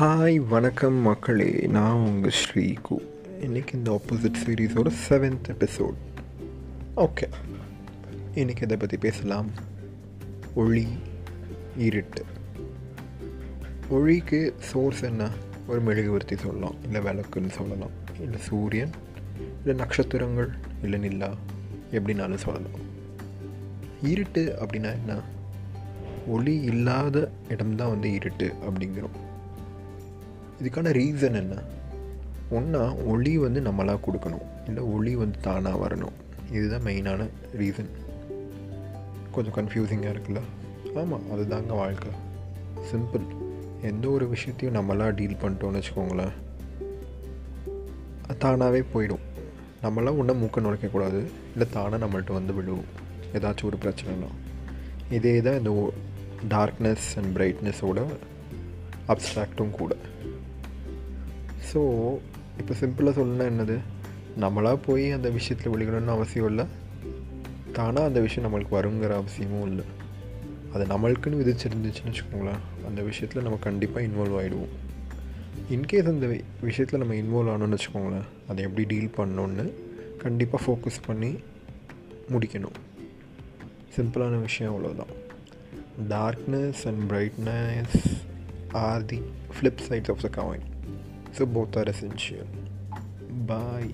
Hi வணக்கம் மக்களே. நான் உங்கள் ஸ்ரீகு. இன்றைக்கி இந்த ஆப்போசிட் சீரீஸோட செவன்த் எபிசோட் ஓகே இன்றைக்கி இதை பற்றி பேசலாம். ஒளி இருட்டு. ஒளிக்கு சோர்ஸ் என்ன? ஒரு மெழுகுவர்த்தி சொல்லலாம். இல்லை விளக்குன்னு சொல்லலாம். இல்லை சூரியன் இல்லை நட்சத்திரங்கள் இல்லை நிலா. எப்படின்னாலும் சொல்லலாம். இருட்டு அப்படின்னா என்ன? ஒளி இல்லாத இடம்தான் வந்து இருட்டு அப்படிங்கிறோம். இதுக்கான ரீசன் என்ன? ஒன்றா ஒளி வந்து நம்மளாக கொடுக்கணும். இல்லை ஒளி வந்து தானாக வரணும். இதுதான் மெயினான ரீசன் கொஞ்சம் கன்ஃபியூசிங்காக இருக்குல்ல? ஆமாம் அதுதாங்க வாழ்க்கை. சிம்பிள் எந்த ஒரு விஷயத்தையும் நம்மளாக டீல் பண்ணிட்டோம்னு வச்சுக்கோங்களேன். தானாகவே போயிடும். நம்மளாம் ஒன்றும் மூக்க நுழைக்கக்கூடாது இல்லை தானாக நம்மள்கிட்ட வந்து விழுவும். ஏதாச்சும் ஒரு பிரச்சனைனா. இதே தான் இந்த டார்க்னஸ் அண்ட் பிரைட்னஸோட அப்ட்ராக்டும் கூட. ஸோ இப்போ சிம்பிளாக சொல்லணும்னா என்னது? நம்மளாக போய் அந்த விஷயத்தில் விழுகணும்னு அவசியம் இல்லை. தானாக அந்த விஷயம் நம்மளுக்கு வருங்கிற அவசியமும் இல்லை. அது நம்மளுக்குன்னு விதிச்சிருந்துச்சுன்னு வச்சுக்கோங்களேன். அந்த விஷயத்தில் நம்ம கண்டிப்பாக இன்வால்வ் ஆகிடுவோம் இன்கேஸ் அந்த விஷயத்தில் நம்ம இன்வால்வ் ஆனோம்னு வச்சுக்கோங்களேன் அதை எப்படி டீல் பண்ணணுன்னு கண்டிப்பாக ஃபோக்கஸ் பண்ணி முடிக்கணும். சிம்பிளான விஷயம் அவ்வளோதான் darkness and brightness are the flip sides of the coin so both are essential bye